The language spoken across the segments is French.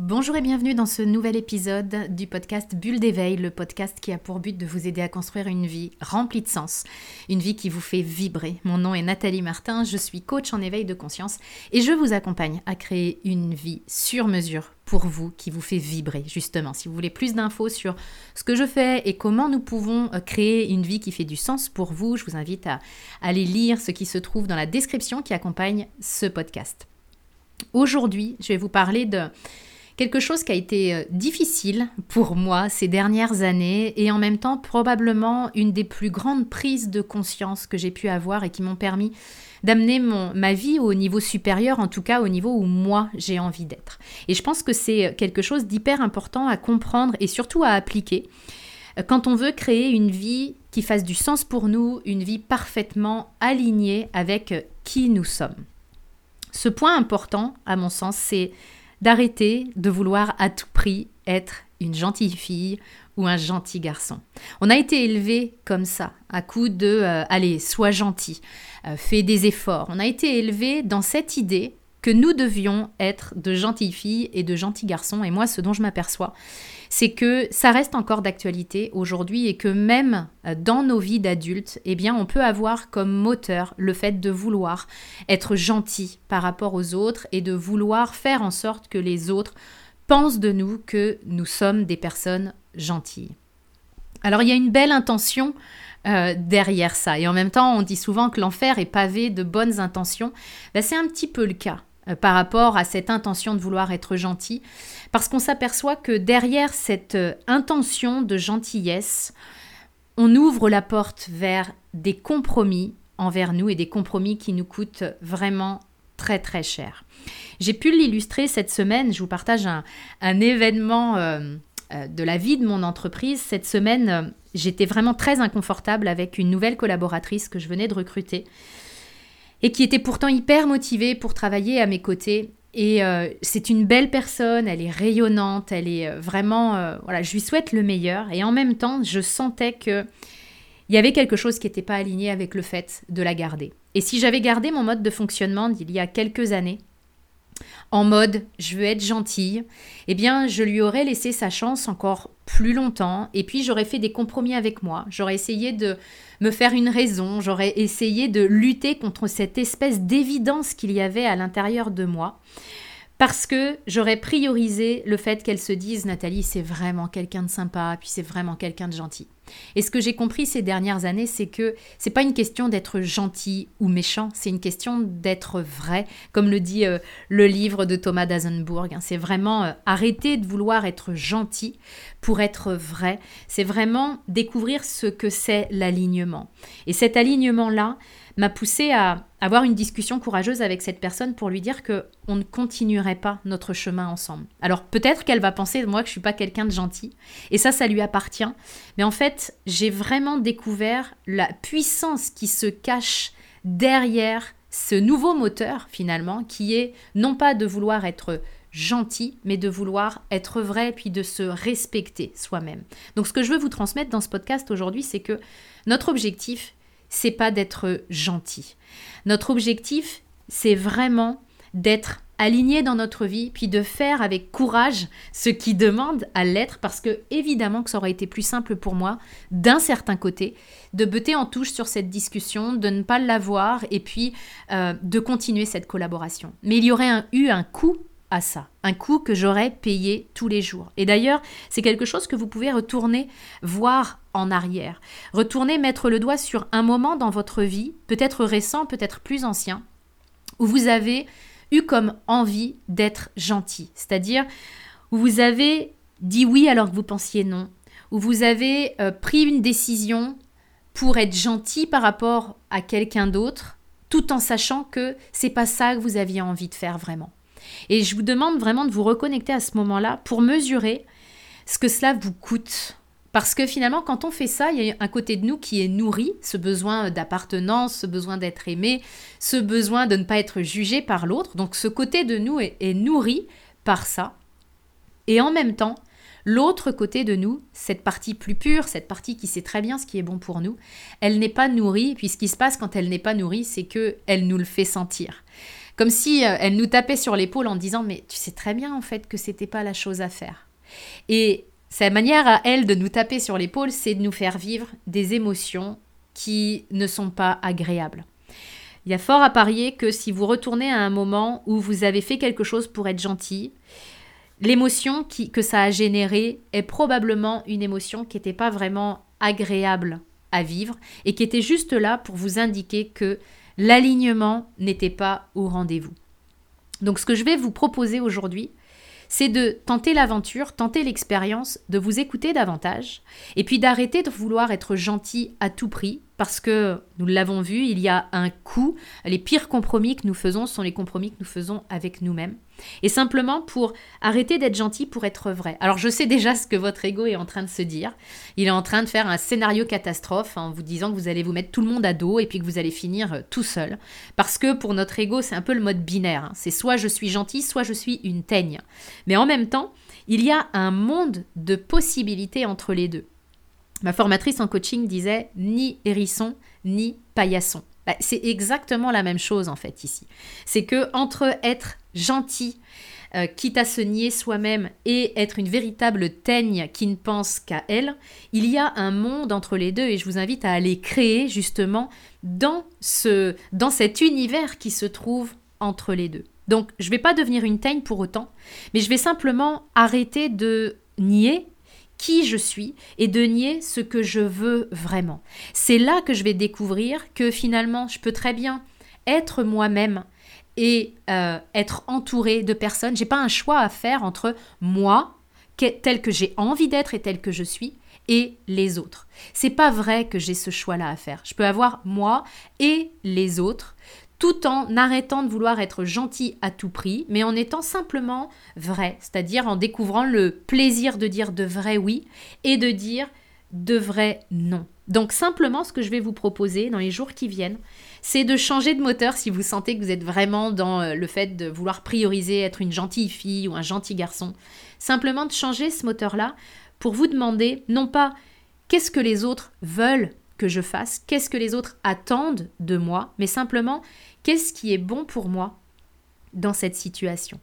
Bonjour et bienvenue dans ce nouvel épisode du podcast Bulle d'éveil, le podcast qui a pour but de vous aider à construire une vie remplie de sens, une vie qui vous fait vibrer. Mon nom est Nathalie Martin, je suis coach en éveil de conscience et je vous accompagne à créer une vie sur mesure pour vous qui vous fait vibrer justement. Si vous voulez plus d'infos sur ce que je fais et comment nous pouvons euh, créer une vie qui fait du sens pour vous, je vous invite à aller lire ce qui se trouve dans la description qui accompagne ce podcast. Aujourd'hui, je vais vous parler de quelque chose qui a été euh, difficile pour moi ces dernières années et en même temps probablement une des plus grandes prises de conscience que j'ai pu avoir et qui m'ont permis d'amener ma vie au niveau supérieur, en tout cas au niveau où moi j'ai envie d'être. Et je pense que c'est quelque chose d'hyper important à comprendre et surtout à appliquer euh, quand on veut créer une vie qui fasse du sens pour nous, une vie parfaitement alignée avec euh, qui nous sommes. Ce point important, à mon sens, c'est d'arrêter de vouloir à tout prix être une gentille fille ou un gentil garçon. On a été élevé comme ça, à coup de euh, allez, sois gentil, euh, fais des efforts. On a été élevé dans cette idée que nous devions être de gentilles filles et de gentils garçons. Et moi, ce dont je m'aperçois, c'est que ça reste encore d'actualité aujourd'hui et que même euh, dans nos vies d'adultes, eh bien, on peut avoir comme moteur le fait de vouloir être gentil par rapport aux autres et de vouloir faire en sorte que les autres pensent de nous que nous sommes des personnes gentilles. Alors il y a une belle intention euh, derrière ça. Et en même temps, on dit souvent que l'enfer est pavé de bonnes intentions. Ben, c'est un petit peu le cas. Euh, par rapport à cette intention de vouloir être gentil, parce qu'on s'aperçoit que derrière cette euh, intention de gentillesse, on ouvre la porte vers des compromis envers nous et des compromis qui nous coûtent vraiment très très cher. J'ai pu l'illustrer cette semaine, je vous partage un, événement euh, de la vie de mon entreprise. Cette semaine, j'étais vraiment très inconfortable avec une nouvelle collaboratrice que je venais de recruter et qui était pourtant hyper motivée pour travailler à mes côtés. Et euh, c'est une belle personne, elle est rayonnante, elle est euh, vraiment... Euh, voilà, je lui souhaite le meilleur. Et en même temps, je sentais que il y avait quelque chose qui n'était pas aligné avec le fait de la garder. Et si j'avais gardé mon mode de fonctionnement d'il y a quelques années, en mode je veux être gentille, eh bien je lui aurais laissé sa chance encore plus longtemps et puis j'aurais fait des compromis avec moi, j'aurais essayé de me faire une raison, j'aurais essayé de lutter contre cette espèce d'évidence qu'il y avait à l'intérieur de moi parce que j'aurais priorisé le fait qu'elle se dise Nathalie, c'est vraiment quelqu'un de sympa, puis c'est vraiment quelqu'un de gentil. Et ce que j'ai compris ces dernières années, c'est que c'est pas une question d'être gentil ou méchant, c'est une question d'être vrai, comme le dit euh, le livre de Thomas d'Azenbourg. Hein. C'est vraiment euh, arrêter de vouloir être gentil pour être vrai. C'est vraiment découvrir ce que c'est l'alignement. Et cet alignement-là, m'a poussé à avoir une discussion courageuse avec cette personne pour lui dire que on ne continuerait pas notre chemin ensemble. Alors peut-être qu'elle va penser moi que je suis pas quelqu'un de gentil et ça ça lui appartient, mais en fait, j'ai vraiment découvert la puissance qui se cache derrière ce nouveau moteur finalement qui est non pas de vouloir être gentil, mais de vouloir être vrai puis de se respecter soi-même. Donc ce que je veux vous transmettre dans ce podcast aujourd'hui, c'est que notre objectif, c'est pas d'être gentil. Notre objectif, c'est vraiment d'être aligné dans notre vie, puis de faire avec courage ce qui demande à l'être, parce que évidemment que ça aurait été plus simple pour moi, d'un certain côté, de beter en touche sur cette discussion, de ne pas l'avoir, et puis euh, de continuer cette collaboration. Mais il y aurait eu un coût à ça, un coût que j'aurais payé tous les jours. Et d'ailleurs, c'est quelque chose que vous pouvez retourner voir en arrière. Retourner mettre le doigt sur un moment dans votre vie, peut-être récent, peut-être plus ancien, où vous avez eu comme envie d'être gentil, c'est-à-dire vous avez dit oui alors que vous pensiez non, où vous avez euh, pris une décision pour être gentil par rapport à quelqu'un d'autre, tout en sachant que c'est pas ça que vous aviez envie de faire vraiment. Et je vous demande vraiment de vous reconnecter à ce moment-là pour mesurer ce que cela vous coûte. Parce que finalement, quand on fait ça, il y a un côté de nous qui est nourri, ce besoin d'appartenance, ce besoin d'être aimé, ce besoin de ne pas être jugé par l'autre. Donc ce côté de nous est, nourri par ça. Et en même temps, L'autre côté de nous, cette partie plus pure, cette partie qui sait très bien ce qui est bon pour nous, elle n'est pas nourrie, puis ce qui se passe quand elle n'est pas nourrie, c'est que elle nous le fait sentir. comme si euh, elle nous tapait sur l'épaule en disant mais tu sais très bien en fait que c'était pas la chose à faire. Et sa manière à elle de nous taper sur l'épaule, c'est de nous faire vivre des émotions qui ne sont pas agréables. Il y a fort à parier que si vous retournez à un moment où vous avez fait quelque chose pour être gentil, l'émotion que ça a généré est probablement une émotion qui n'était pas vraiment agréable à vivre et qui était juste là pour vous indiquer que l'alignement n'était pas au rendez-vous. Donc ce que je vais vous proposer aujourd'hui, c'est de tenter l'aventure, tenter l'expérience, de vous écouter davantage, et puis d'arrêter de vouloir être gentil à tout prix, parce que nous l'avons vu, il y a un coût. Les pires compromis que nous faisons sont les compromis que nous faisons avec nous-mêmes. Et simplement pour arrêter d'être gentil pour être vrai. Alors je sais déjà ce que votre ego est en train de se dire. Il est en train de faire un scénario catastrophe en vous disant que vous allez vous mettre tout le monde à dos et puis que vous allez finir euh, tout seul. Parce que pour notre ego, c'est un peu le mode binaire. Hein. C'est soit je suis gentil, soit je suis une teigne. Mais en même temps, il y a un monde de possibilités entre les deux. Ma formatrice en coaching disait ni hérisson ni paillasson. Bah, c'est exactement la même chose en fait ici. C'est que entre être gentil, euh, quitte à se nier soi-même et être une véritable teigne qui ne pense qu'à elle, il y a un monde entre les deux et je vous invite à aller créer justement dans, ce, dans cet univers qui se trouve entre les deux. Donc je ne vais pas devenir une teigne pour autant, mais je vais simplement arrêter de nier qui je suis et de nier ce que je veux vraiment. C'est là que je vais découvrir que finalement, je peux très bien être moi-même et euh, être entouré de personnes. J'ai pas un choix à faire entre moi, tel que j'ai envie d'être et tel que je suis, et les autres. C'est pas vrai que j'ai ce choix-là à faire. Je peux avoir moi et les autres tout en arrêtant de vouloir être gentil à tout prix, mais en étant simplement vrai, c'est-à-dire en découvrant le plaisir de dire de vrai oui et de dire de vrai non. Donc simplement ce que je vais vous proposer dans les jours qui viennent, c'est de changer de moteur si vous sentez que vous êtes vraiment dans euh, le fait de vouloir prioriser être une gentille fille ou un gentil garçon. Simplement de changer ce moteur-là pour vous demander non pas qu'est-ce que les autres veulent que je fasse, qu'est-ce que les autres attendent de moi, mais simplement qu'est-ce qui est bon pour moi dans cette situation.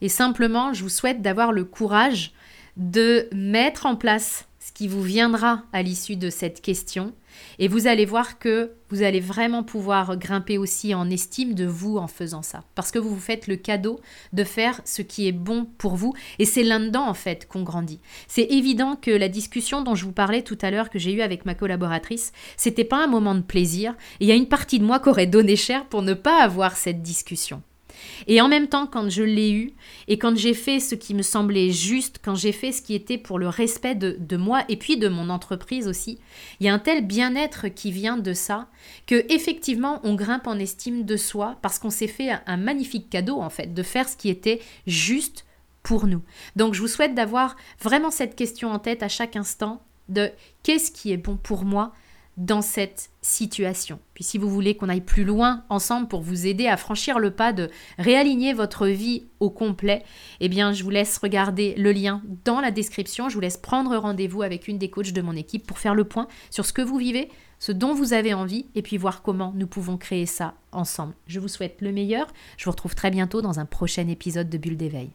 Et simplement, je vous souhaite d'avoir le courage de mettre en place ce qui vous viendra à l'issue de cette question. Et vous allez voir que vous allez vraiment pouvoir grimper aussi en estime de vous en faisant ça. Parce que vous vous faites le cadeau de faire ce qui est bon pour vous. Et c'est là-dedans, en fait, qu'on grandit. C'est évident que la discussion dont je vous parlais tout à l'heure, que j'ai eue avec ma collaboratrice, c'était pas un moment de plaisir. Et il y a une partie de moi qui aurait donné cher pour ne pas avoir cette discussion. Et en même temps, quand je l'ai eu, et quand j'ai fait ce qui me semblait juste, quand j'ai fait ce qui était pour le respect de, moi et puis de mon entreprise aussi, il y a un tel bien-être qui vient de ça, que effectivement on grimpe en estime de soi parce qu'on s'est fait un magnifique cadeau en fait, de faire ce qui était juste pour nous. Donc je vous souhaite d'avoir vraiment cette question en tête à chaque instant de qu'est-ce qui est bon pour moi dans cette situation. Puis si vous voulez qu'on aille plus loin ensemble pour vous aider à franchir le pas de réaligner votre vie au complet, eh bien je vous laisse regarder le lien dans la description, je vous laisse prendre rendez-vous avec une des coachs de mon équipe pour faire le point sur ce que vous vivez, ce dont vous avez envie et puis voir comment nous pouvons créer ça ensemble. Je vous souhaite le meilleur, je vous retrouve très bientôt dans un prochain épisode de Bulle d'éveil.